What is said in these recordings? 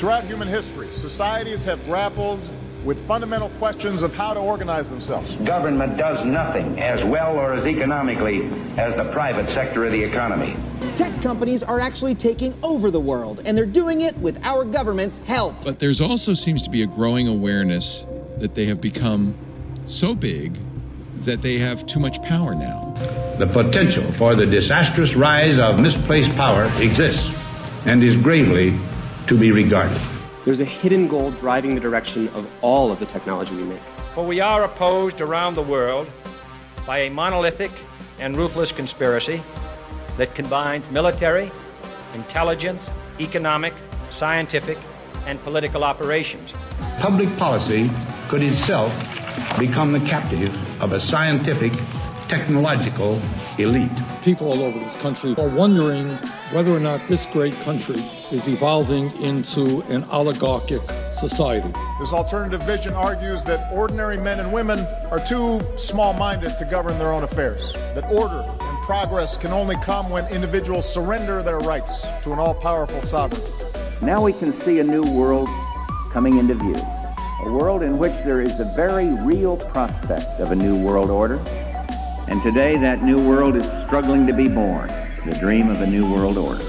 Throughout human history, societies have grappled with fundamental questions of how to organize themselves. Government does nothing as well or as economically as the private sector of the economy. Tech companies are actually taking over the world, and they're doing it with our government's help. But there's also seems to be a growing awareness that they have become so big that they have too much power now. The potential for the disastrous rise of misplaced power exists and is gravely to be regarded. There's a hidden goal driving the direction of all of the technology we make. For we are opposed around the world by a monolithic and ruthless conspiracy that combines military, intelligence, economic, scientific, and political operations. Public policy could itself become the captive of a scientific, technological elite. People all over this country are wondering whether or not this great country is evolving into an oligarchic society. This alternative vision argues that ordinary men and women are too small minded to govern their own affairs, that order and progress can only come when individuals surrender their rights to an all powerful sovereign. Now we can see a new world coming into view, a world in which there is a very real prospect of a new world order. And today that new world is struggling to be born, the dream of a new world order.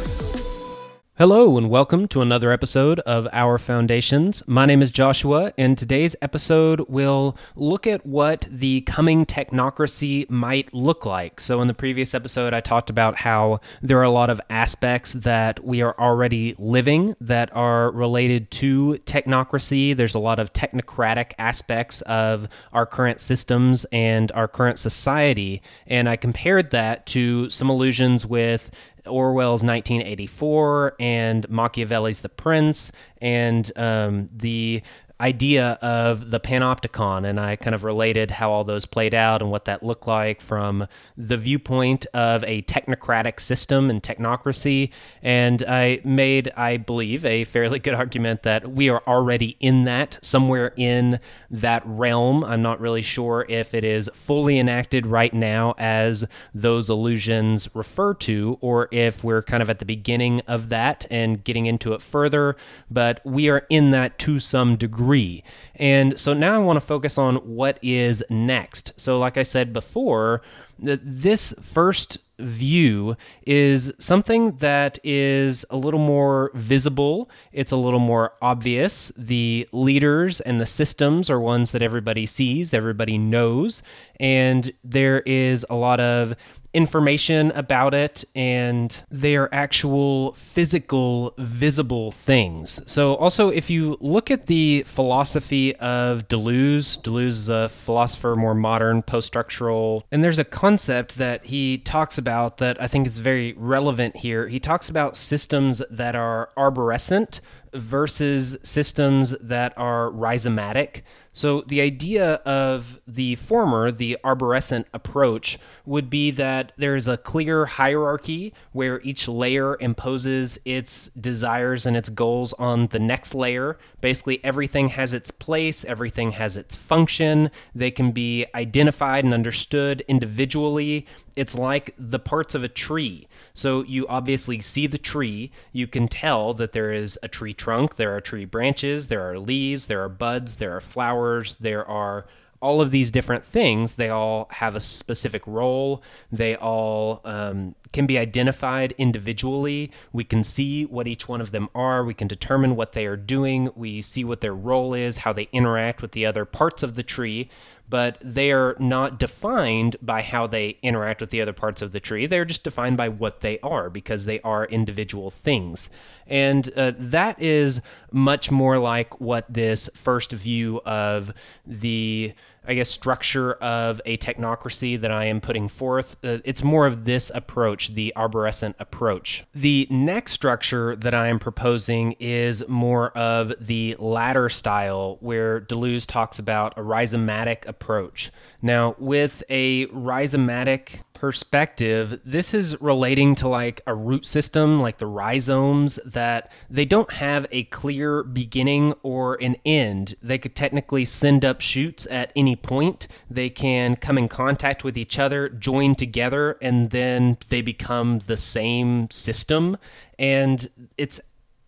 Hello, and welcome to another episode of Our Foundations. My name is Joshua, and today's episode will look at what the coming technocracy might look like. So, in the previous episode, I talked about how there are a lot of aspects that we are already living that are related to technocracy. There's a lot of technocratic aspects of our current systems and our current society, and I compared that to some illusions with Orwell's 1984 and Machiavelli's The Prince and um, the idea of the panopticon and I kind of related how all those played out and what that looked like from the viewpoint of a technocratic system and technocracy. And I made I believe a fairly good argument that we are already in that somewhere in that realm. I'm not really sure if it is fully enacted right now as those illusions refer to or if we're kind of at the beginning of that and getting into it further. But we are in that to some degree degree. And so now I want to focus on what is next. So, like I said before, this first view is something that is a little more visible, it's a little more obvious. The leaders and the systems are ones that everybody sees, everybody knows, and there is a lot of information about it and they are actual physical visible things. So also if you look at the philosophy of deleuze deleuze is a philosopher more modern post-structural and there's a concept that he talks about that i think is very relevant here. He talks about systems that are arborescent versus systems that are rhizomatic so, the idea of the former, the arborescent approach, would be that there is a clear hierarchy where each layer imposes its desires and its goals on the next layer. Basically, everything has its place, everything has its function. They can be identified and understood individually. It's like the parts of a tree. So, you obviously see the tree. You can tell that there is a tree trunk, there are tree branches, there are leaves, there are buds, there are flowers there are all of these different things. They all have a specific role. They all um, can be identified individually. We can see what each one of them are. We can determine what they are doing. We see what their role is, how they interact with the other parts of the tree but they are not defined by how they interact with the other parts of the tree. They're just defined by what they are because they are individual things. And uh, that is much more like what this first view of the I guess, structure of a technocracy that I am putting forth. Uh, it's more of this approach, the arborescent approach. The next structure that I am proposing is more of the latter style, where Deleuze talks about a rhizomatic approach. Now, with a rhizomatic perspective, this is relating to like a root system, like the rhizomes, that they don't have a clear beginning or an end. They could technically send up shoots at any point. They can come in contact with each other, join together, and then they become the same system. And it's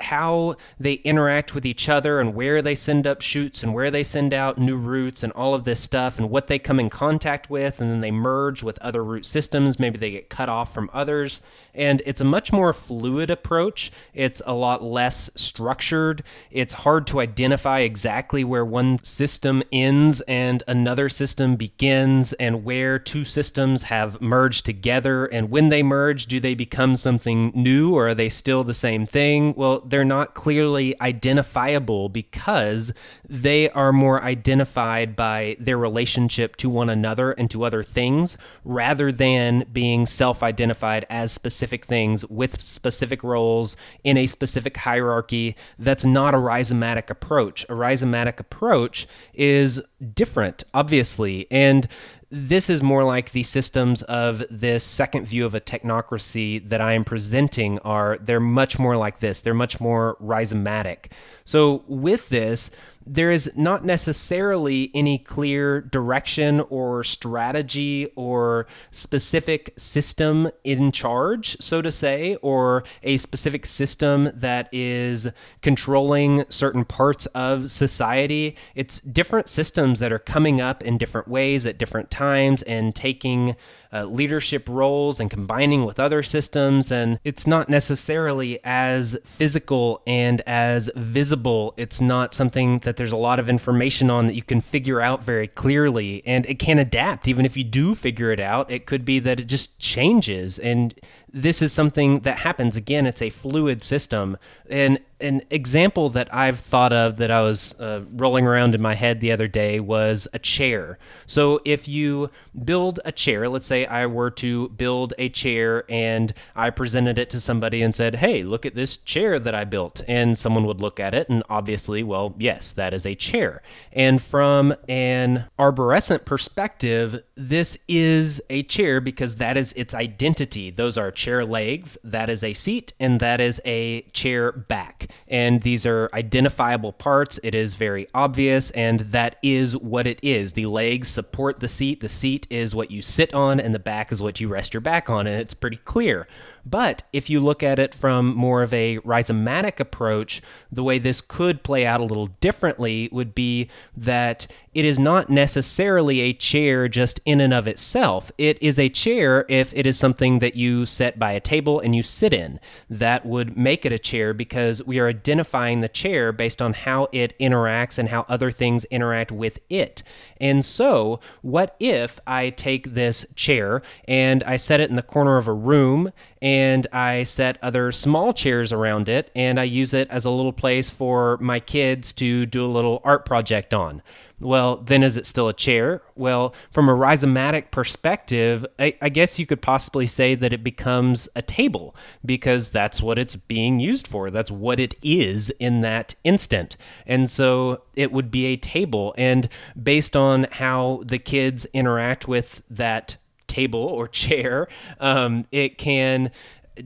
how they interact with each other and where they send up shoots and where they send out new roots and all of this stuff and what they come in contact with and then they merge with other root systems. Maybe they get cut off from others. And it's a much more fluid approach. It's a lot less structured. It's hard to identify exactly where one system ends and another system begins and where two systems have merged together. And when they merge, do they become something new or are they still the same thing? Well, they're not clearly identifiable because they are more identified by their relationship to one another and to other things rather than being self identified as specific things with specific roles in a specific hierarchy. That's not a rhizomatic approach. A rhizomatic approach is different, obviously. And this is more like the systems of this second view of a technocracy that I am presenting are they're much more like this. They're much more rhizomatic. So with this, there is not necessarily any clear direction or strategy or specific system in charge, so to say, or a specific system that is controlling certain parts of society. It's different systems that are coming up in different ways at different times and taking uh, leadership roles and combining with other systems. And it's not necessarily as physical and as visible. It's not something that there's a lot of information on that you can figure out very clearly. And it can adapt. Even if you do figure it out, it could be that it just changes. And this is something that happens. Again, it's a fluid system. And an example that I've thought of that I was uh, rolling around in my head the other day was a chair. So if you build a chair, let's say I were to build a chair and I presented it to somebody and said, hey, look at this chair that I built. And someone would look at it and obviously, well, yes, that is a chair. And from an arborescent perspective, this is a chair because that is its identity. Those are chair legs, that is a seat, and that is a chair back. And these are identifiable parts. It is very obvious, and that is what it is. The legs support the seat, the seat is what you sit on, and the back is what you rest your back on, and it's pretty clear. But if you look at it from more of a rhizomatic approach, the way this could play out a little differently would be that it is not necessarily a chair just in and of itself. It is a chair if it is something that you set by a table and you sit in. That would make it a chair because we are identifying the chair based on how it interacts and how other things interact with it. And so, what if I take this chair and I set it in the corner of a room and I set other small chairs around it and I use it as a little place for my kids to do a little art project on. Well, then is it still a chair? Well, from a rhizomatic perspective, I, I, guess you could possibly say that it becomes a table because that's what it's being used for. That's what it is in that instant. And so it would be a table. And based on how the kids interact with that table or chair, um, it can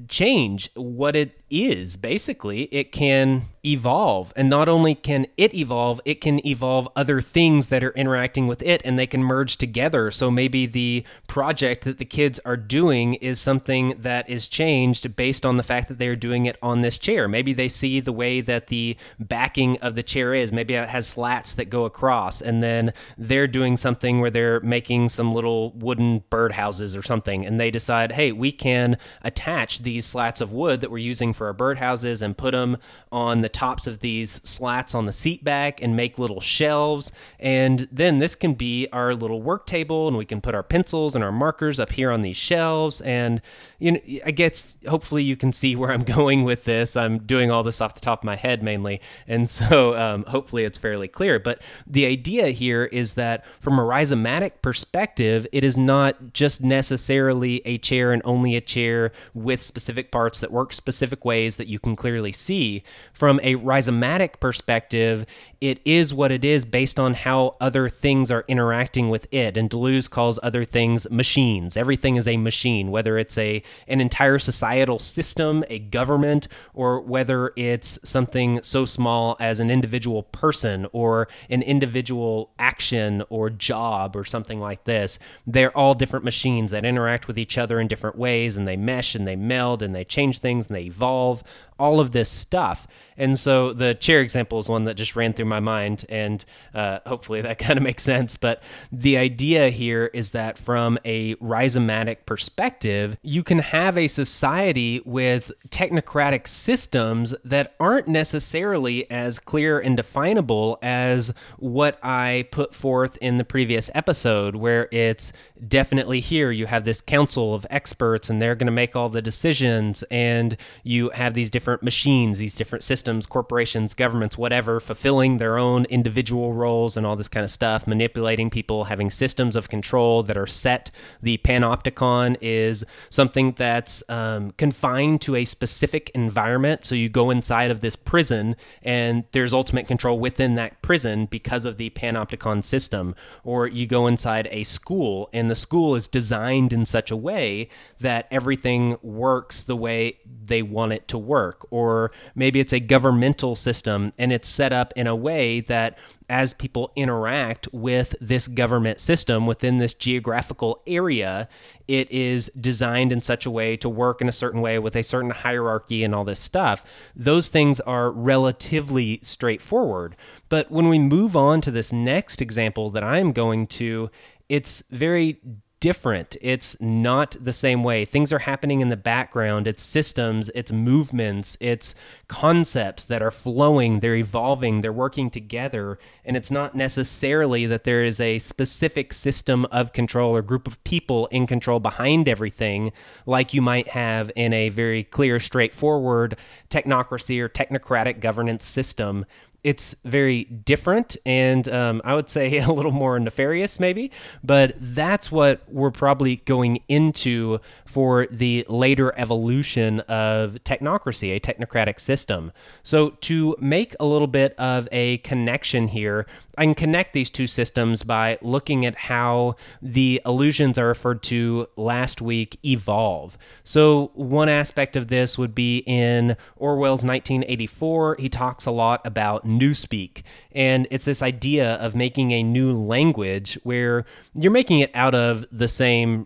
change what it is basically it can evolve. And not only can it evolve it can evolve other things that are interacting with it and they can merge together. So maybe the project that the kids are doing is something that is changed based on the fact that they're doing it on this chair. Maybe they see the way that the backing of the chair is. Maybe it has slats that go across and then they're doing something where they're making some little wooden birdhouses or something. And they decide hey we can attach these slats of wood that we're using for our birdhouses and put them on the tops of these slats on the seat back and make little shelves. And then this can be our little work table, and we can put our pencils and our markers up here on these shelves. And you know, I guess hopefully you can see where I'm going with this. I'm doing all this off the top of my head mainly, and so um, hopefully it's fairly clear. But the idea here is that from a rhizomatic perspective, it is not just necessarily a chair and only a chair with specific parts that work specific ways that you can clearly see. From a rhizomatic perspective, it is what it is based on how other things are interacting with it. And Deleuze calls other things machines. Everything is a machine, whether it's a an entire societal system, a government, or whether it's something so small as an individual person or an individual action or job or something like this. They're all different machines that interact with each other in different ways and they mesh and they meld and they change things and they evolve all of this stuff. And so the chair example is one that just ran through my mind, and uh, hopefully that kind of makes sense. But the idea here is that from a rhizomatic perspective, you can have a society with technocratic systems that aren't necessarily as clear and definable as what I put forth in the previous episode, where it's definitely here you have this council of experts and they're going to make all the decisions, and you have these different machines, these different systems, corporations, governments, whatever, fulfilling their own individual roles and all this kind of stuff, manipulating people, having systems of control that are set. The panopticon is something that's um, confined to a specific environment. So you go inside of this prison, and there's ultimate control within that prison because of the panopticon system. Or you go inside a school, and the school is designed in such a way that everything works the way they want it to work. Or maybe it's a governmental system, and it's set up in a way that as people interact with this government system within this geographical area, it is designed in such a way to work in a certain way with a certain hierarchy and all this stuff. Those things are relatively straightforward. But when we move on to this next example that I'm going to, it's very different. It's not the same way. Things are happening in the background. It's systems, it's movements, it's concepts that are flowing, they're evolving, they're working together. And it's not necessarily that there is a specific system of control or group of people in control behind everything, like you might have in a very clear, straightforward technocracy or technocratic governance system it's very different and um, I would say a little more nefarious, maybe. But that's what we're probably going into for the later evolution of technocracy, a technocratic system. So, to make a little bit of a connection here, I can connect these two systems by looking at how the illusions are referred to last week evolve. So, one aspect of this would be in Orwell's 1984. He talks a lot about newspeak, and it's this idea of making a new language where you're making it out of the same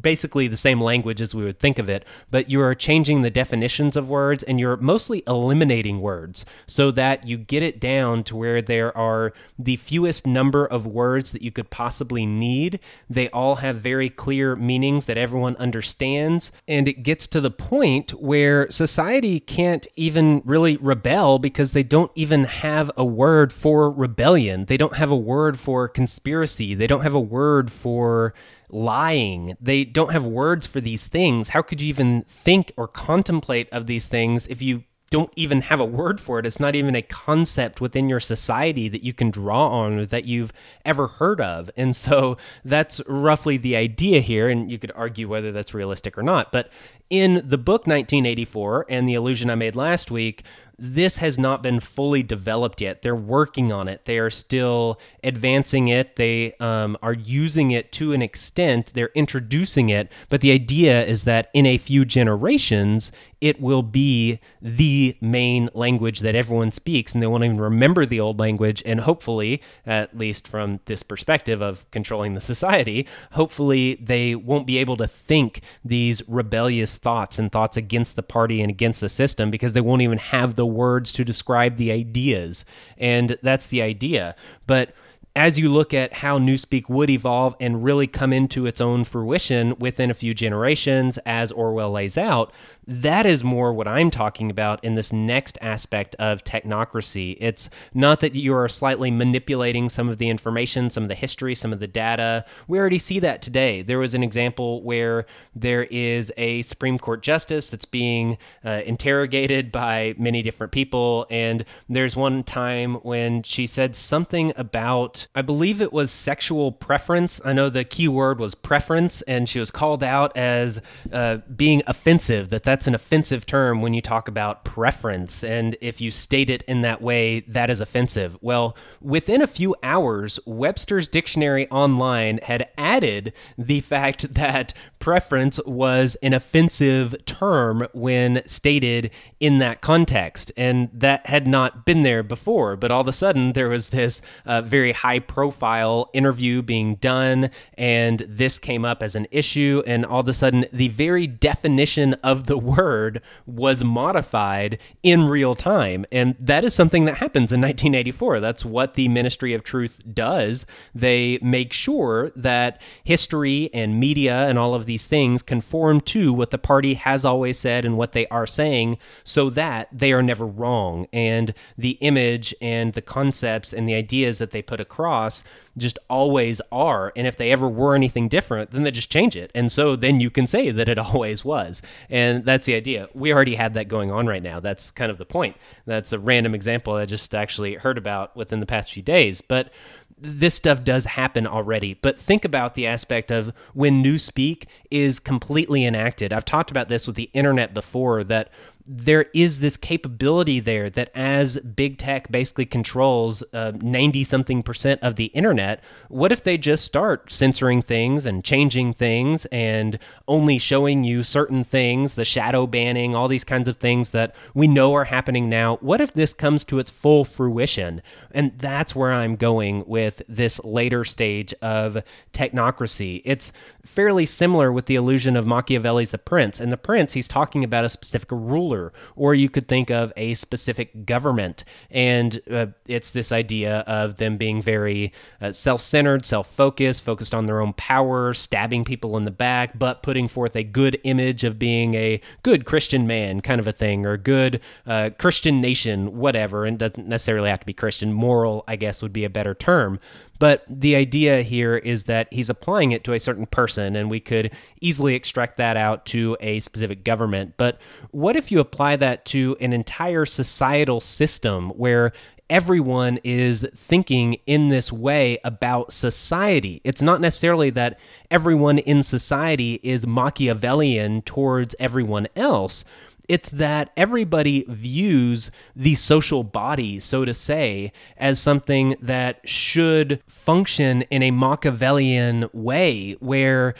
basically the same language as we would think of it, but you are changing the definitions of words and you're mostly eliminating words so that you get it down to where there are the fewest number of words that you could possibly need. They all have very clear meanings that everyone understands. And it gets to the point where society can't even really rebel because they don't even have a word for rebellion. They don't have a word for conspiracy. They don't have a word for lying. They don't have words for these things. How could you even think or contemplate of these things if you don't even have a word for it? It's not even a concept within your society that you can draw on that you've ever heard of. And so that's roughly the idea here. And you could argue whether that's realistic or not. But in the book 1984 and the illusion I made last week, this has not been fully developed yet. They're working on it. They are still advancing it. They um, are using it to an extent. They're introducing it. But the idea is that in a few generations, it will be the main language that everyone speaks, and they won't even remember the old language. And hopefully, at least from this perspective of controlling the society, hopefully they won't be able to think these rebellious thoughts and thoughts against the party and against the system because they won't even have the words to describe the ideas. And that's the idea. But as you look at how Newspeak would evolve and really come into its own fruition within a few generations, as Orwell lays out, that is more what I'm talking about in this next aspect of technocracy. It's not that you are slightly manipulating some of the information, some of the history, some of the data. We already see that today. There was an example where there is a Supreme Court justice that's being uh, interrogated by many different people. And there's one time when she said something about, I believe it was sexual preference. I know the key word was preference, and she was called out as uh, being offensive, that that's that's an offensive term when you talk about preference. And if you state it in that way, that is offensive. Well, within a few hours, Webster's Dictionary Online had added the fact that preference was an offensive term when stated in that context. And that had not been there before. But all of a sudden, there was this uh, very high profile interview being done, and this came up as an issue. And all of a sudden, the very definition of the word was modified in real time. And that is something that happens in 1984. That's what the Ministry of Truth does. They make sure that history and media and all of these things conform to what the party has always said and what they are saying so that they are never wrong. And the image and the concepts and the ideas that they put across just always are. And if they ever were anything different, then they just change it. And so then you can say that it always was. And that's the idea. We already had that going on right now. That's kind of the point. That's a random example I just actually heard about within the past few days. But this stuff does happen already. But think about the aspect of when new speak is completely enacted. I've talked about this with the internet before that there is this capability there that as big tech basically controls 90 uh, something percent of the internet, what if they just start censoring things and changing things and only showing you certain things, the shadow banning, all these kinds of things that we know are happening now? What if this comes to its full fruition? And that's where I'm going with this later stage of technocracy. It's fairly similar with the illusion of Machiavelli's The Prince. In The Prince, he's talking about a specific ruler, or you could think of a specific government. And uh, it's this idea of them being very uh, self centered, self focused, focused on their own power, stabbing people in the back, but putting forth a good image of being a good Christian man, kind of a thing, or good uh, Christian nation, whatever. And doesn't necessarily have to be Christian. Moral, I guess, would be a better term. But the idea here is that he's applying it to a certain person, and we could easily extract that out to a specific government. But what if you apply that to an entire societal system where everyone is thinking in this way about society. It's not necessarily that everyone in society is Machiavellian towards everyone else, it's that everybody views the social body, so to say, as something that should function in a Machiavellian way, where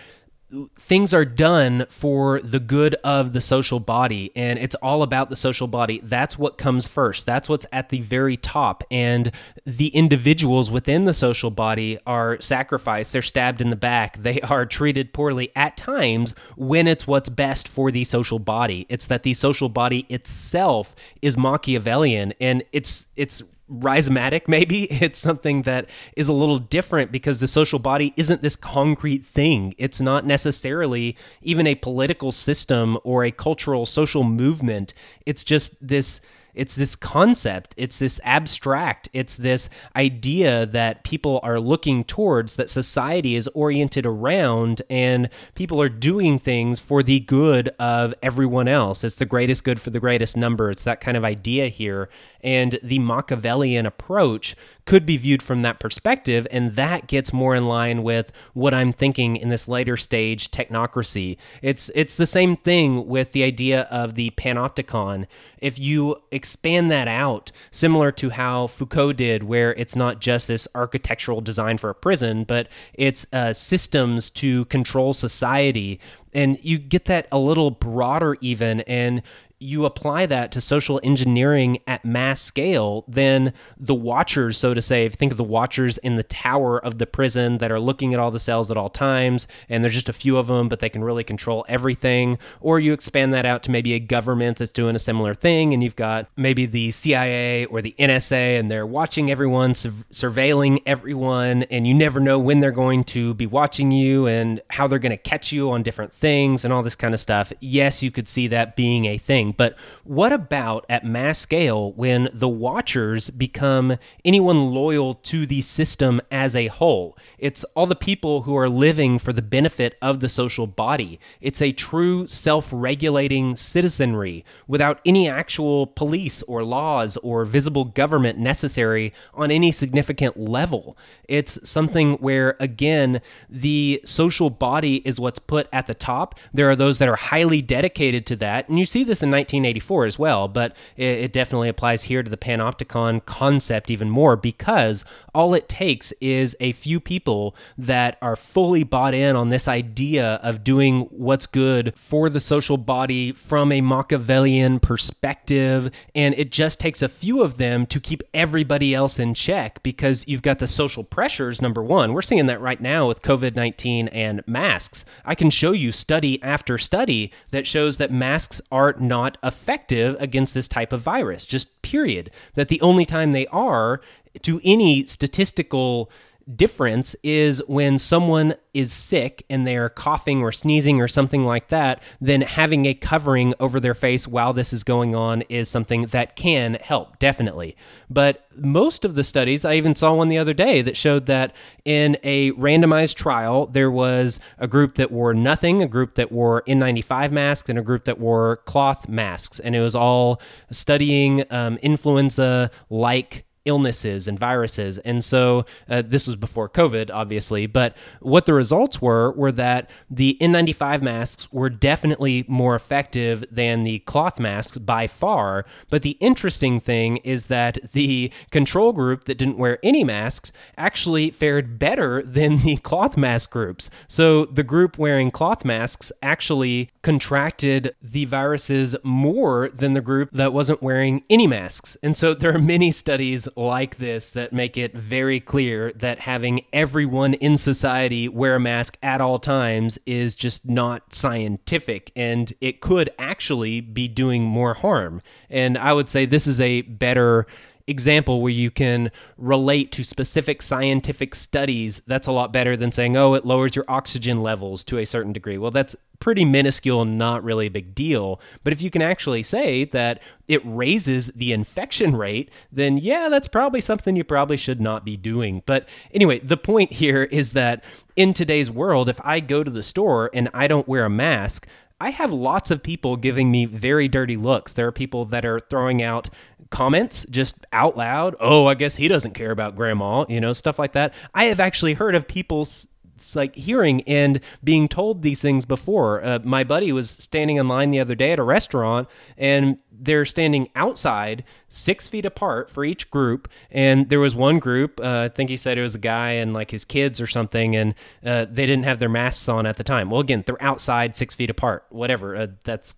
things are done for the good of the social body and it's all about the social body. That's what comes first. That's what's at the very top. And the individuals within the social body are sacrificed. They're stabbed in the back. They are treated poorly at times when it's what's best for the social body. It's that the social body itself is machiavellian and it's it's rhizomatic maybe it's something that is a little different because the social body isn't this concrete thing. It's not necessarily even a political system or a cultural social movement. It's just this it's this concept, it's this abstract, it's this idea that people are looking towards, that society is oriented around, and people are doing things for the good of everyone else. It's the greatest good for the greatest number. It's that kind of idea here. And the Machiavellian approach could be viewed from that perspective, and that gets more in line with what I'm thinking in this later stage technocracy. It's it's the same thing with the idea of the panopticon. If you expand that out, similar to how Foucault did, where it's not just this architectural design for a prison, but it's uh, systems to control society and you get that a little broader even and you apply that to social engineering at mass scale, then the watchers, so to say, think of the watchers in the tower of the prison that are looking at all the cells at all times, and there's just a few of them, but they can really control everything. Or you expand that out to maybe a government that's doing a similar thing, and you've got maybe the CIA or the NSA, and they're watching everyone, su- surveilling everyone, and you never know when they're going to be watching you and how they're going to catch you on different things and all this kind of stuff. Yes, you could see that being a thing thing. But what about at mass scale when the watchers become anyone loyal to the system as a whole? It's all the people who are living for the benefit of the social body. It's a true self regulating citizenry without any actual police or laws or visible government necessary on any significant level. It's something where, again, the social body is what's put at the top. There are those that are highly dedicated to that. And you see this in 1984 as well, but it, it definitely applies here to the panopticon concept even more because all it takes is a few people that are fully bought in on this idea of doing what's good for the social body from a Machiavellian perspective. And it just takes a few of them to keep everybody else in check because you've got the social pressures, number one. We're seeing that right now with COVID 19 and masks. I can show you study after study that shows that masks are not effective against this type of virus, just period. That the only time they are to any statistical difference is when someone is sick and they're coughing or sneezing or something like that, then having a covering over their face while this is going on is something that can help, definitely. But most of the studies, I even saw one the other day that showed that in a randomized trial, there was a group that wore nothing, a group that wore N95 masks, and a group that wore cloth masks. And it was all studying um, influenza like illnesses and viruses. And so uh, this was before COVID, obviously, but what the results were were that the N95 masks were definitely more effective than the cloth masks by far. But the interesting thing is that the control group that didn't wear any masks actually fared better than the cloth mask groups. So the group wearing cloth masks actually contracted the viruses more than the group that wasn't wearing any masks. And so there are many studies like this that make it very clear that having everyone in society wear a mask at all times is just not scientific and it could actually be doing more harm. And I would say this is a better example where you can relate to specific scientific studies, that's a lot better than saying, oh, it lowers your oxygen levels to a certain degree. Well, that's pretty minuscule not really a big deal. But if you can actually say that it raises the infection rate, then yeah, that's probably something you probably should not be doing. But anyway, the point here is that in today's world, if I go to the store and I don't wear a mask, I have lots of people giving me very dirty looks. There are people that are throwing out comments just out loud. Oh, I guess he doesn't care about grandma, you know, stuff like that. I have actually heard of people's it's like hearing and being told these things before. Uh, my buddy was standing in line the other day at a restaurant, and they're standing outside, six feet apart for each group. And there was one group, uh, I think he said it was a guy and like his kids or something, and uh, they didn't have their masks on at the time. Well, again, they're outside, six feet apart, whatever. Uh, that's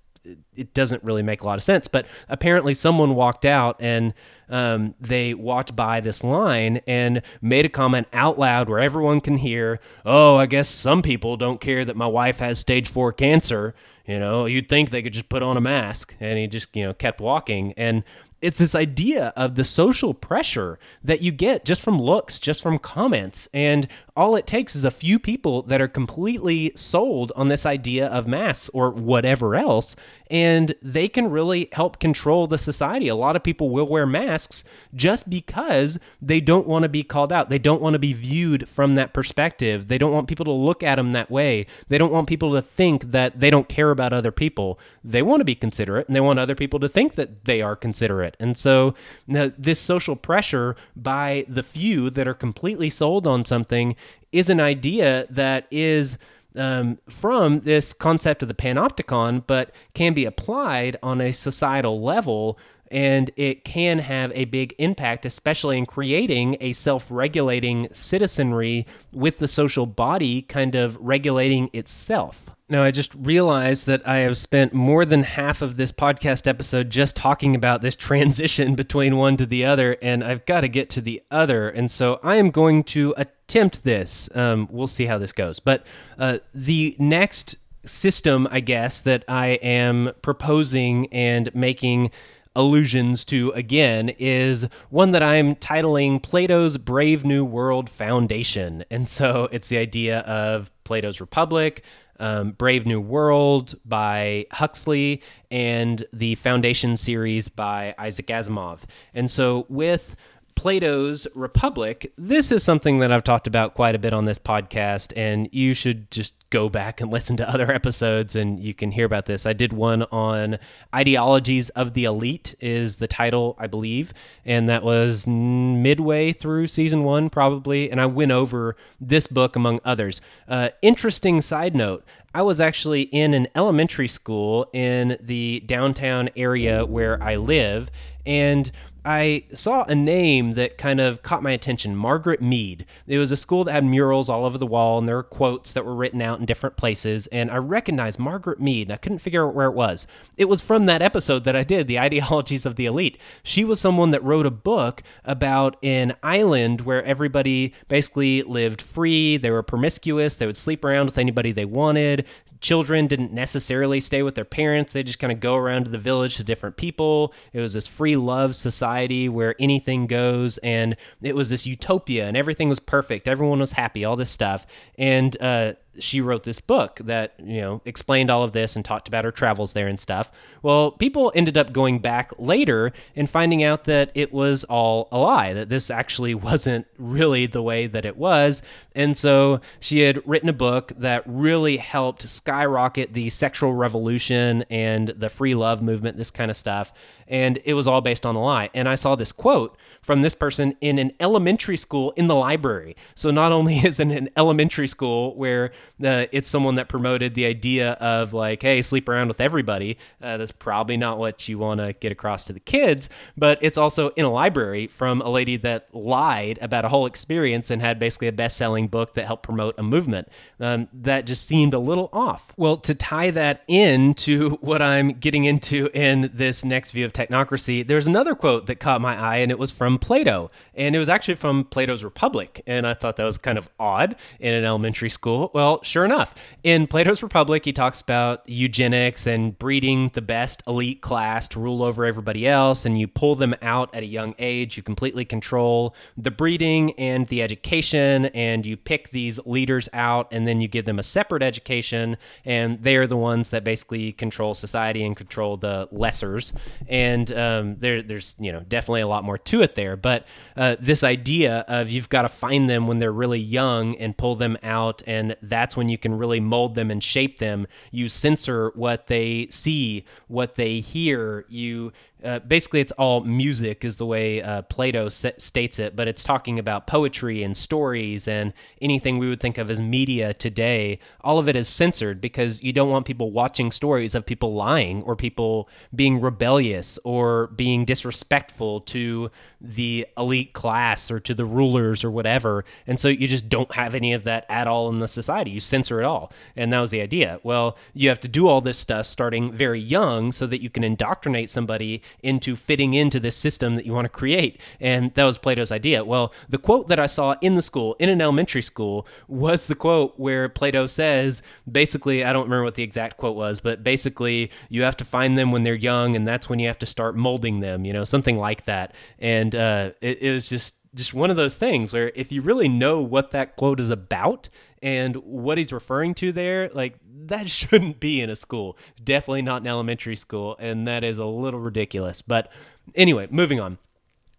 it doesn't really make a lot of sense. But apparently, someone walked out and um, they walked by this line and made a comment out loud where everyone can hear. Oh, I guess some people don't care that my wife has stage four cancer. You know, you'd think they could just put on a mask. And he just, you know, kept walking. And it's this idea of the social pressure that you get just from looks, just from comments. And all it takes is a few people that are completely sold on this idea of masks or whatever else, and they can really help control the society. A lot of people will wear masks just because they don't want to be called out. They don't want to be viewed from that perspective. They don't want people to look at them that way. They don't want people to think that they don't care about other people. They want to be considerate and they want other people to think that they are considerate. And so this social pressure by the few that are completely sold on something is an idea that is um, from this concept of the panopticon, but can be applied on a societal level. And it can have a big impact, especially in creating a self regulating citizenry with the social body kind of regulating itself. Now, I just realized that I have spent more than half of this podcast episode just talking about this transition between one to the other, and I've got to get to the other. And so I am going to attempt this. Um, we'll see how this goes. But uh, the next system, I guess, that I am proposing and making allusions to again is one that I'm titling Plato's Brave New World Foundation. And so it's the idea of Plato's Republic, um, Brave New World by Huxley and the Foundation series by Isaac Asimov. And so with Plato's Republic, this is something that I've talked about quite a bit on this podcast, and you should just go back and listen to other episodes and you can hear about this. I did one on Ideologies of the Elite, is the title, I believe, and that was midway through season one, probably. And I went over this book among others. Uh, interesting side note I was actually in an elementary school in the downtown area where I live, and I saw a name that kind of caught my attention Margaret Mead. It was a school that had murals all over the wall, and there were quotes that were written out in different places. And I recognized Margaret Mead, and I couldn't figure out where it was. It was from that episode that I did, The Ideologies of the Elite. She was someone that wrote a book about an island where everybody basically lived free, they were promiscuous, they would sleep around with anybody they wanted children didn't necessarily stay with their parents. They just kind of go around to the village to different people. It was this free love society where anything goes, and it was this utopia, and everything was perfect. Everyone was happy, all this stuff. And uh, she wrote this book that you know explained all of this and talked about her travels there and stuff. Well people ended up going back later and finding out that it was all a lie that this actually wasn't really the way that it was. And so she had written a book that really helped skyrocket the sexual revolution and the free love movement this kind of stuff. And it was all based on a lie. And i saw this quote from this person in an elementary school in the library. So not only is it an elementary school where uh, it's someone that promoted the idea of like, hey, sleep around with everybody. Uh, that's probably not what you want to get across to the kids, but it's also in a library from a lady that lied about a whole experience and had basically a best-selling book that helped promote a movement. Um, that just seemed a little off. Well, to tie that in to what I'm getting into in this next view of technocracy, there's another quote that caught my eye, and it was from Plato, and it was actually from Plato's Republic. And I thought that was kind of odd in an elementary school. Well, sure enough, in Plato's Republic, he talks about eugenics and breeding the best elite class to rule over everybody else, and you pull them out at a young age. You completely control the breeding and the education, and you pick these leaders out, and then you give them a separate education, and they're the ones that basically control society and control the lessers. And um, there, there's you know definitely a lot more to it there. But uh, this idea of you've got to find them when they're really young and pull them out, and that's when you can really mold them and shape them. You censor what they see, what they hear. You uh, basically it's all music is the way uh, plato states it but it's talking about poetry and stories and anything we would think of as media today. All of it is censored because you don't want people watching stories of people lying or people being rebellious or being disrespectful to the elite class or to the rulers or whatever. And so you just don't have any of that at all in the society. You censor it all. And that was the idea. Well you have to do all this stuff starting very young so that you can indoctrinate somebody into fitting into this system that you want to create. And that was Plato's idea. Well, the quote that I saw in the school, in an elementary school, was the quote where Plato says, basically, I don't remember what the exact quote was, but basically, you have to find them when they're young, and that's when you have to start molding them, you know, something like that. And uh, it, it was just just one of those things where if you really know what that quote is about and what he's referring to there, like that shouldn't be in a school. Definitely not an elementary school, and that is a little ridiculous. But anyway, moving on.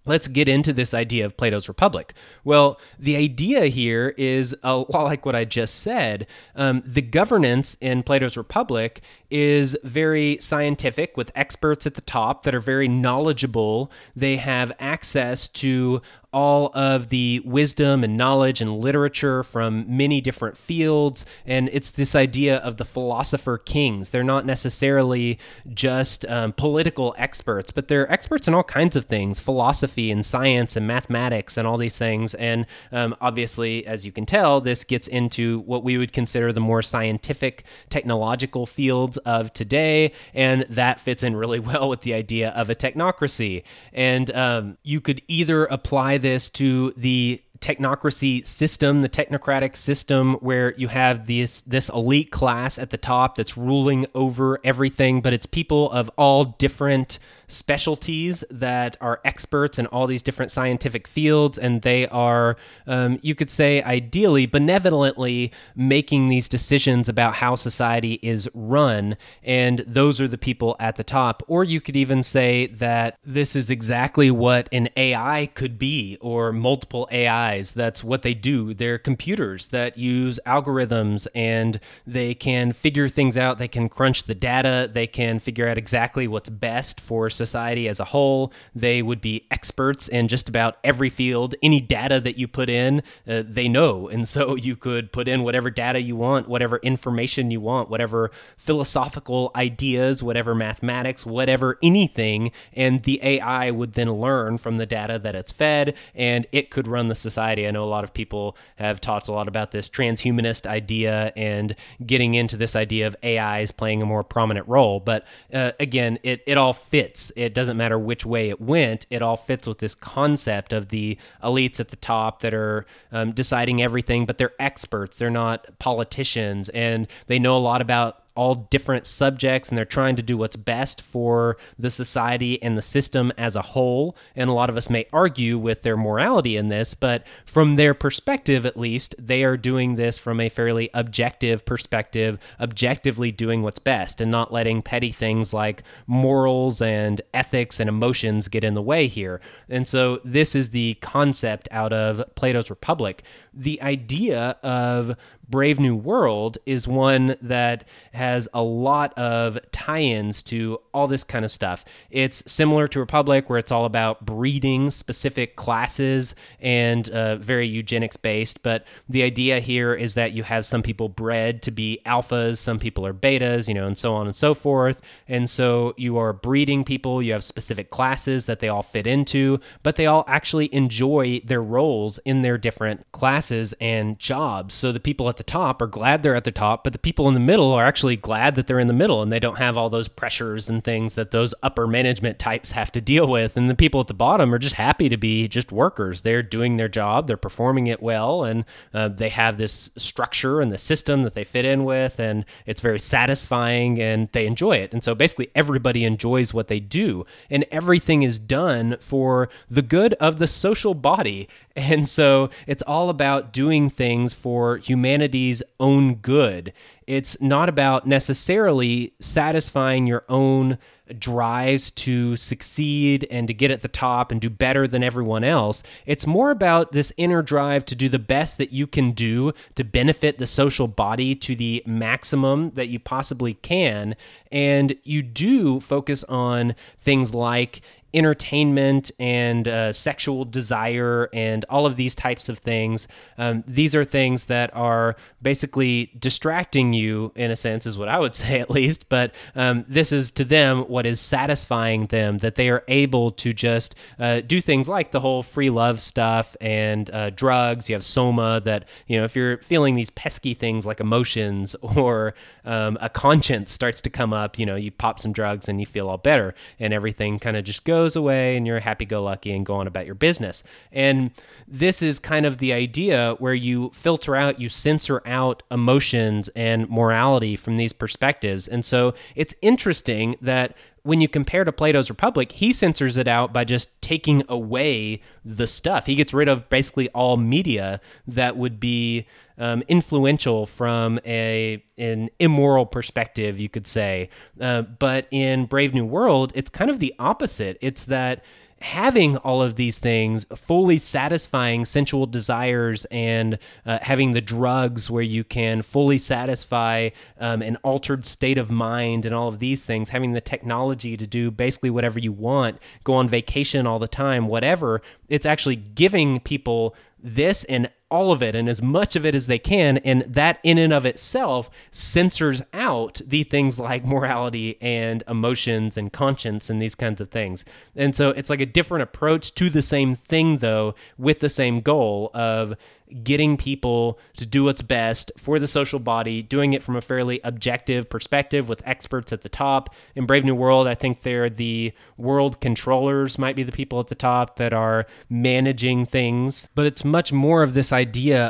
Let's get into this idea of Plato's Republic. Well, the idea here is a lot like what I just said. Um, the governance in Plato's Republic is very scientific with experts at the top that are very knowledgeable. They have access to all of the wisdom and knowledge and literature from many different fields. And it's this idea of the philosopher kings. They're not necessarily just um, political experts, but they're experts in all kinds of things philosophy and science and mathematics and all these things. And um, obviously, as you can tell, this gets into what we would consider the more scientific, technological fields of today. And that fits in really well with the idea of a technocracy. And um, you could either apply this to the technocracy system, the technocratic system where you have this this elite class at the top that's ruling over everything, but it's people of all different specialties that are experts in all these different scientific fields, and they are, um, you could say, ideally, benevolently making these decisions about how society is run, and those are the people at the top. Or you could even say that this is exactly what an AI could be, or multiple AIs. That's what they do. They're computers that use algorithms and they can figure things out. They can crunch the data. They can figure out exactly what's best for society as a whole. They would be experts in just about every field. Any data that you put in, uh, they know. And so you could put in whatever data you want, whatever information you want, whatever philosophical ideas, whatever mathematics, whatever anything. And the AI would then learn from the data that it's fed and it could run the society. I know a lot of people have talked a lot about this transhumanist idea and getting into this idea of AIs playing a more prominent role. But uh, again, it, it all fits. It doesn't matter which way it went, it all fits with this concept of the elites at the top that are um, deciding everything, but they're experts. They're not politicians and they know a lot about all different subjects and they're trying to do what's best for the society and the system as a whole. And a lot of us may argue with their morality in this, but from their perspective, at least, they are doing this from a fairly objective perspective, objectively doing what's best and not letting petty things like morals and ethics and emotions get in the way here. And so this is the concept out of Plato's Republic. The idea of Brave New World is one that has a lot of tie ins to all this kind of stuff. It's similar to Republic, where it's all about breeding specific classes and uh, very eugenics based. But the idea here is that you have some people bred to be alphas, some people are betas, you know, and so on and so forth. And so you are breeding people, you have specific classes that they all fit into, but they all actually enjoy their roles in their different classes and jobs. So the people at the top are glad they're at the top, but the people in the middle are actually glad that they're in the middle and they don't have all those pressures and things that those upper management types have to deal with. And the people at the bottom are just happy to be just workers. They're doing their job, they're performing it well, and uh, they have this structure and the system that they fit in with, and it's very satisfying and they enjoy it. And so basically, everybody enjoys what they do, and everything is done for the good of the social body. And so it's all about doing things for humanity's own good. It's not about necessarily satisfying your own drives to succeed and to get at the top and do better than everyone else. It's more about this inner drive to do the best that you can do to benefit the social body to the maximum that you possibly can. And you do focus on things like entertainment and uh, sexual desire and all of these types of things. Um, these are things that are basically distracting you, in a sense, is what I would say at least. But um, this is to them what is satisfying them, that they are able to just uh, do things like the whole free love stuff and uh, drugs. You have Soma that, you know, if you're feeling these pesky things like emotions or um, a conscience starts to come up, you know, you pop some drugs and you feel all better and everything kind of just goes away and you're happy go lucky and go on about your business. And this is kind of the idea where you filter out, you censor out emotions and morality from these perspectives. And so it's interesting that when you compare to Plato's Republic, he censors it out by just taking away the stuff. He gets rid of basically all media that would be um, influential from a an immoral perspective, you could say. Uh, but in Brave New World, it's kind of the opposite. It's that having all of these things, fully satisfying sensual desires, and uh, having the drugs where you can fully satisfy um, an altered state of mind and all of these things, having the technology to do basically whatever you want, go on vacation all the time, whatever, it's actually giving people this and all of it and as much of it as they can. And that, in and of itself, censors out the things like morality and emotions and conscience and these kinds of things. And so it's like a different approach to the same thing, though, with the same goal of getting people to do what's best for the social body, doing it from a fairly objective perspective with experts at the top. In Brave New World, I think they're the world controllers, might be the people at the top that are managing things. But it's much more of this idea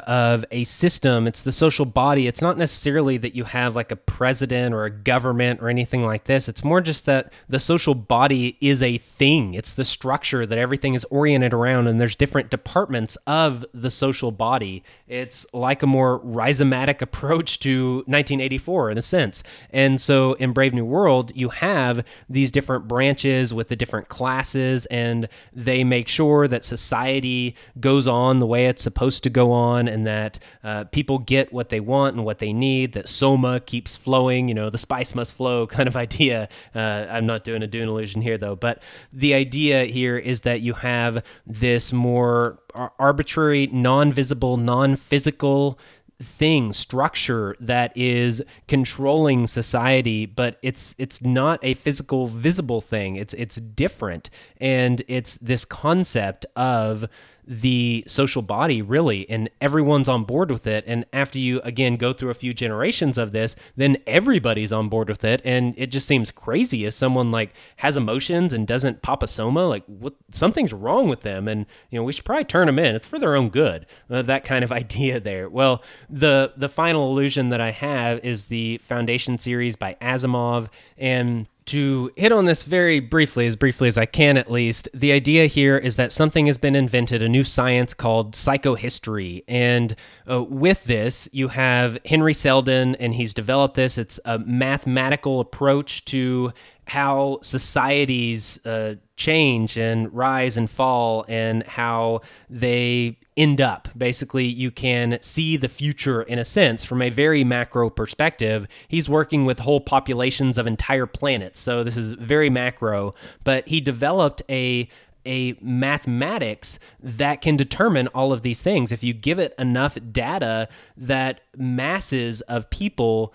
of a system, it's the social body. It's not necessarily that you have like a president or a government or anything like this. It's more just that the social body is a thing. It's the structure that everything is oriented around, and there's different departments of the social body. It's like a more rhizomatic approach to 1984 in a sense. And so in Brave New World, you have these different branches with the different classes, and they make sure that society goes on the way it's supposed to go on and that uh, people get what they want and what they need, that Soma keeps flowing, you know, the spice must flow kind of idea. Uh, I'm not doing a Dune illusion here though, but the idea here is that you have this more arbitrary, non visible, non physical thing structure that is controlling society but it's it's not a physical visible thing it's it's different and it's this concept of the social body really and everyone's on board with it. And after you again go through a few generations of this then everybody's on board with it. And it just seems crazy if someone like has emotions and doesn't pop a soma like what something's wrong with them. And you know we should probably turn them in. It's for their own good. Uh, that kind of idea there. Well the the final illusion that i have is the foundation series by asimov. And to hit on this very briefly, as briefly as I can at least, the idea here is that something has been invented, a new science called psychohistory. And uh, with this, you have Henry Seldon, and he's developed this. It's a mathematical approach to how societies uh, change and rise and fall and how they end up. Basically, you can see the future in a sense from a very macro perspective. He's working with whole populations of entire planets. So this is very macro, but he developed a a mathematics that can determine all of these things. If you give it enough data that masses of people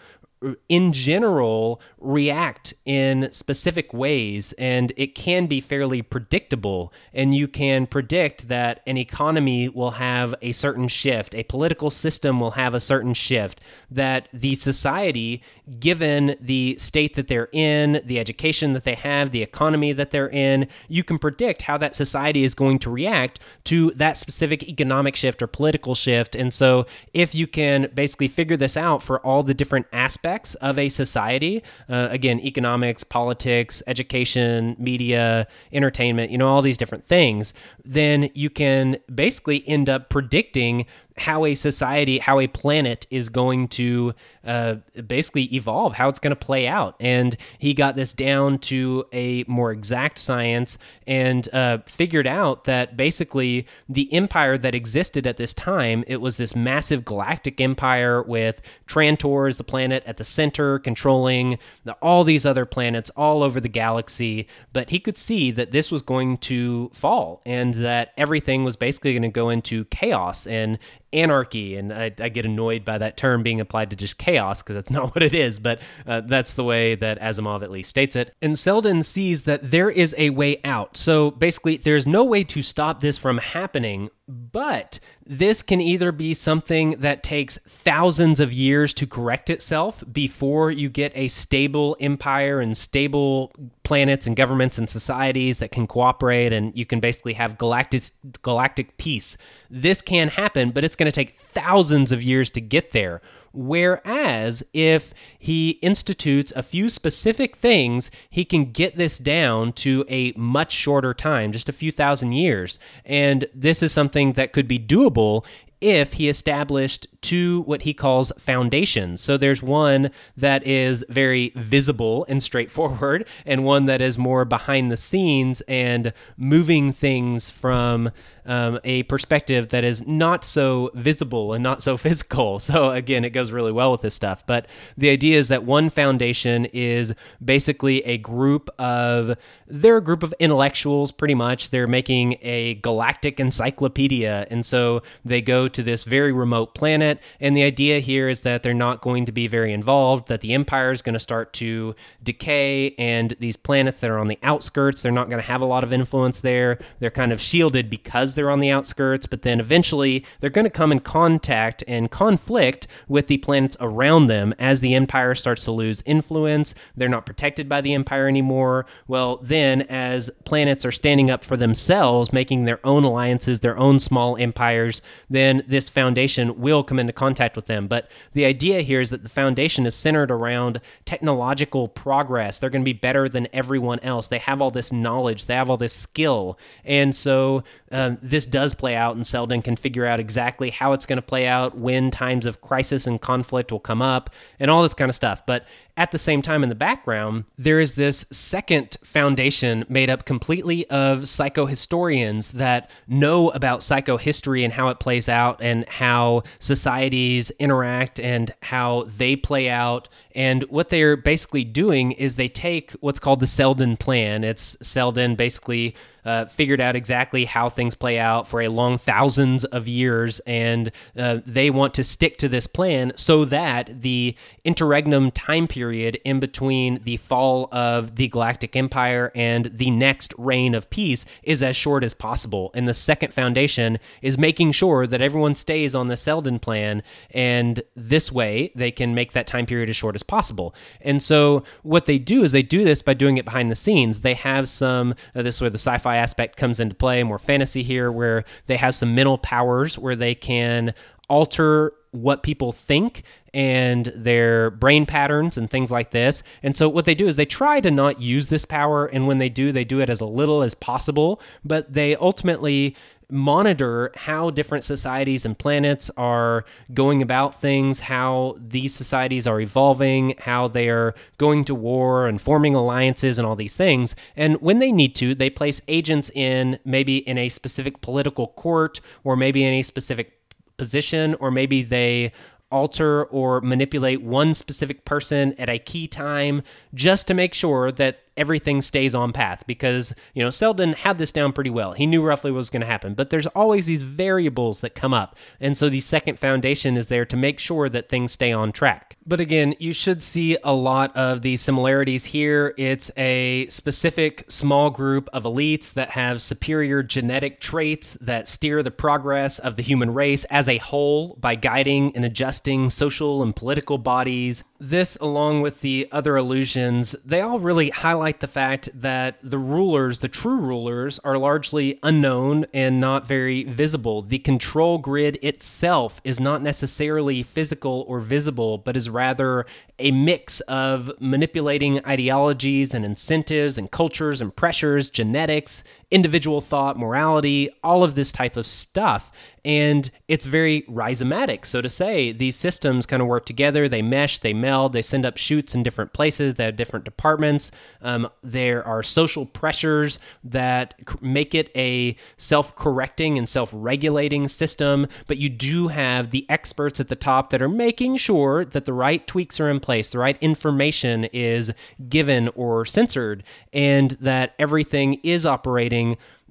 in general react in specific ways and it can be fairly predictable. And you can predict that an economy will have a certain shift a political system will have a certain shift that the society given the state that they're in the education that they have the economy that they're in you can predict how that society is going to react to that specific economic shift or political shift. And so if you can basically figure this out for all the different aspects aspects of a society. Uh, again economics politics education media entertainment you know all these different things then you can basically end up predicting how a society, how a planet is going to uh, basically evolve, how it's going to play out. And he got this down to a more exact science and uh, figured out that basically the empire that existed at this time, it was this massive galactic empire with Trantor as the planet at the center, controlling the, all these other planets all over the galaxy. But he could see that this was going to fall and that everything was basically going to go into chaos and anarchy, and I, I, get annoyed by that term being applied to just chaos because that's not what it is, but uh, that's the way that Asimov at least states it. And Seldon sees that there is a way out. So basically, there's no way to stop this from happening, but this can either be something that takes thousands of years to correct itself before you get a stable empire and stable planets and governments and societies that can cooperate and you can basically have galactic galactic peace. This can happen, but it's going to take thousands of years to get there. Whereas if he institutes a few specific things, he can get this down to a much shorter time, just a few thousand years. And this is something that could be doable if he established two what he calls foundations. So there's one that is very visible and straightforward, and one that is more behind the scenes and moving things from um, a perspective that is not so visible and not so physical. So again, it goes really well with this stuff. But the idea is that one foundation is basically a group of they're a group of intellectuals, pretty much. They're making a galactic encyclopedia, and so they go to this very remote planet. And the idea here is that they're not going to be very involved. That the empire is going to start to decay, and these planets that are on the outskirts, they're not going to have a lot of influence there. They're kind of shielded because they're on the outskirts, but then eventually they're going to come in contact and conflict with the planets around them as the Empire starts to lose influence. They're not protected by the Empire anymore. Well, then as planets are standing up for themselves, making their own alliances, their own small empires, then then this foundation will come into contact with them. But the idea here is that the foundation is centered around technological progress. They're going to be better than everyone else. They have all this knowledge, they have all this skill. And so um, this does play out, and Seldon can figure out exactly how it's going to play out, when times of crisis and conflict will come up, and all this kind of stuff. But at the same time, in the background, there is this second foundation made up completely of psychohistorians that know about psychohistory and how it plays out and how societies interact and how they play out. And what they're basically doing is they take what's called the Seldon plan. It's Seldon basically uh, figured out exactly how things play out for a long thousands of years, and uh, they want to stick to this plan so that the interregnum time period in between the fall of the Galactic Empire and the next reign of peace is as short as possible. And the second foundation is making sure that everyone stays on the Seldon plan, and this way they can make that time period as short as possible. And so what they do is they do this by doing it behind the scenes. They have some, uh, this is where the sci fi aspect comes into play, more fantasy here, where they have some mental powers where they can alter what people think and their brain patterns and things like this. And so what they do is they try to not use this power and when they do they do it as little as possible, but they ultimately monitor how different societies and planets are going about things, how these societies are evolving, how they are going to war and forming alliances and all these things. And when they need to, they place agents in maybe in a specific political court or maybe in a specific position, or maybe they alter or manipulate one specific person at a key time just to make sure that everything stays on path because, you know, Seldon had this down pretty well. He knew roughly what was going to happen, but there's always these variables that come up. And so the second foundation is there to make sure that things stay on track. But again, you should see a lot of the similarities here. It's a specific small group of elites that have superior genetic traits that steer the progress of the human race as a whole by guiding and adjusting social and political bodies. This, along with the other illusions, they all really highlight the fact that the rulers, the true rulers, are largely unknown and not very visible. The control grid itself is not necessarily physical or visible, but is rather a mix of manipulating ideologies and incentives and cultures and pressures, genetics, individual thought, morality, all of this type of stuff. And it's very rhizomatic. So to say, these systems kind of work together, they mesh, they meld, they send up shoots in different places, they have different departments. Um, there are social pressures that make it a self correcting and self regulating system, but you do have the experts at the top that are making sure that the right tweaks are in place, the right information is given or censored, and that everything is operating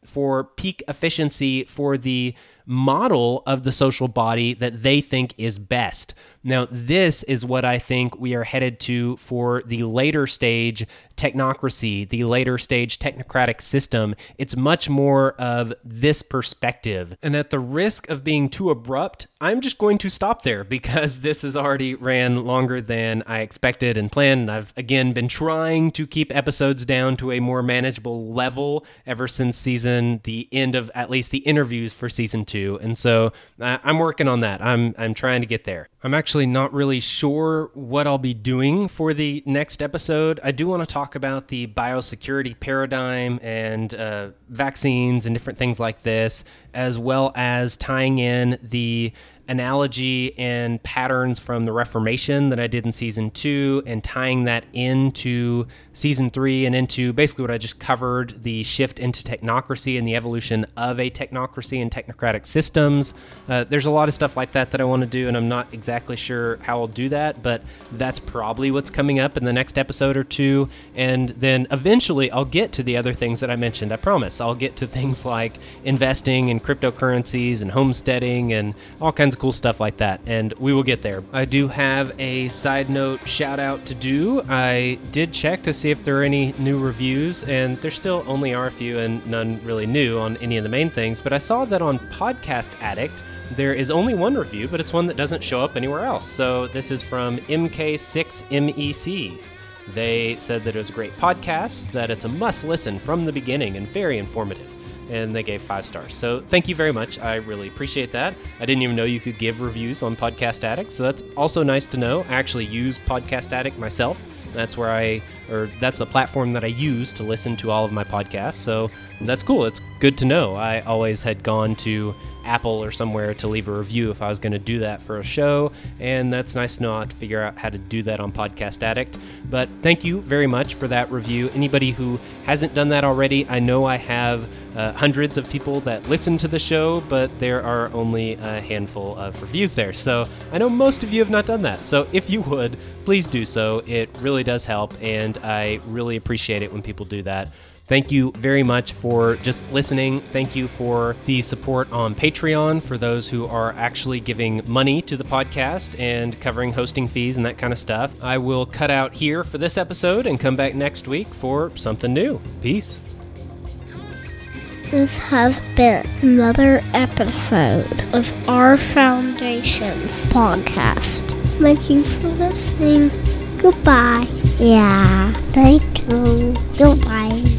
for peak efficiency for the model of the social body that they think is best. Now, this is what I think we are headed to for the later stage technocracy, the later stage technocratic system. It's much more of this perspective. And at the risk of being too abrupt, I'm just going to stop there because this has already ran longer than I expected and planned. And I've again been trying to keep episodes down to a more manageable level ever since season, the end of at least the interviews for season two. And so uh, I'm working on that. I'm, I'm trying to get there. I'm actually not really sure what I'll be doing for the next episode. I do want to talk about the biosecurity paradigm and uh, vaccines and different things like this, as well as tying in the analogy and patterns from the Reformation that I did in season two and tying that into season three and into basically what I just covered the shift into technocracy and the evolution of a technocracy and technocratic systems. Uh, there's a lot of stuff like that that I want to do, and I'm not exactly sure how I'll do that, but that's probably what's coming up in the next episode or two. And then eventually I'll get to the other things that I mentioned. I promise. I'll get to things like investing in cryptocurrencies and homesteading and all kinds of cool stuff like that, and we will get there. I do have a side note shout out to do. I did check to see if there are any new reviews, and there still only are a few and none really new on any of the main things, but I saw that on Podcast Addict. There is only one review, but it's one that doesn't show up anywhere else. So this is from MK6MEC. They said that it was a great podcast, that it's a must listen from the beginning and very informative. And they gave five stars. So thank you very much. I really appreciate that. I didn't even know you could give reviews on Podcast Addict, so that's also nice to know. I actually use Podcast Addict myself. That's where I, or that's the platform that I use to listen to all of my podcasts. So that's cool. It's good to know. I always had gone to Apple or somewhere to leave a review if I was going to do that for a show, and that's nice to know how to figure out how to do that on Podcast Addict. But thank you very much for that review. Anybody who hasn't done that already, I know I have uh, hundreds of people that listen to the show, but there are only a handful of reviews there. So I know most of you have not done that. So if you would, please do so. It really does help, and I really appreciate it when people do that. Thank you very much for just listening. Thank you for the support on Patreon for those who are actually giving money to the podcast and covering hosting fees and that kind of stuff. I will cut out here for this episode and come back next week for something new. Peace. This has been another episode of our Foundation's podcast. Thank you for listening. Goodbye. Yeah, thank you. Goodbye.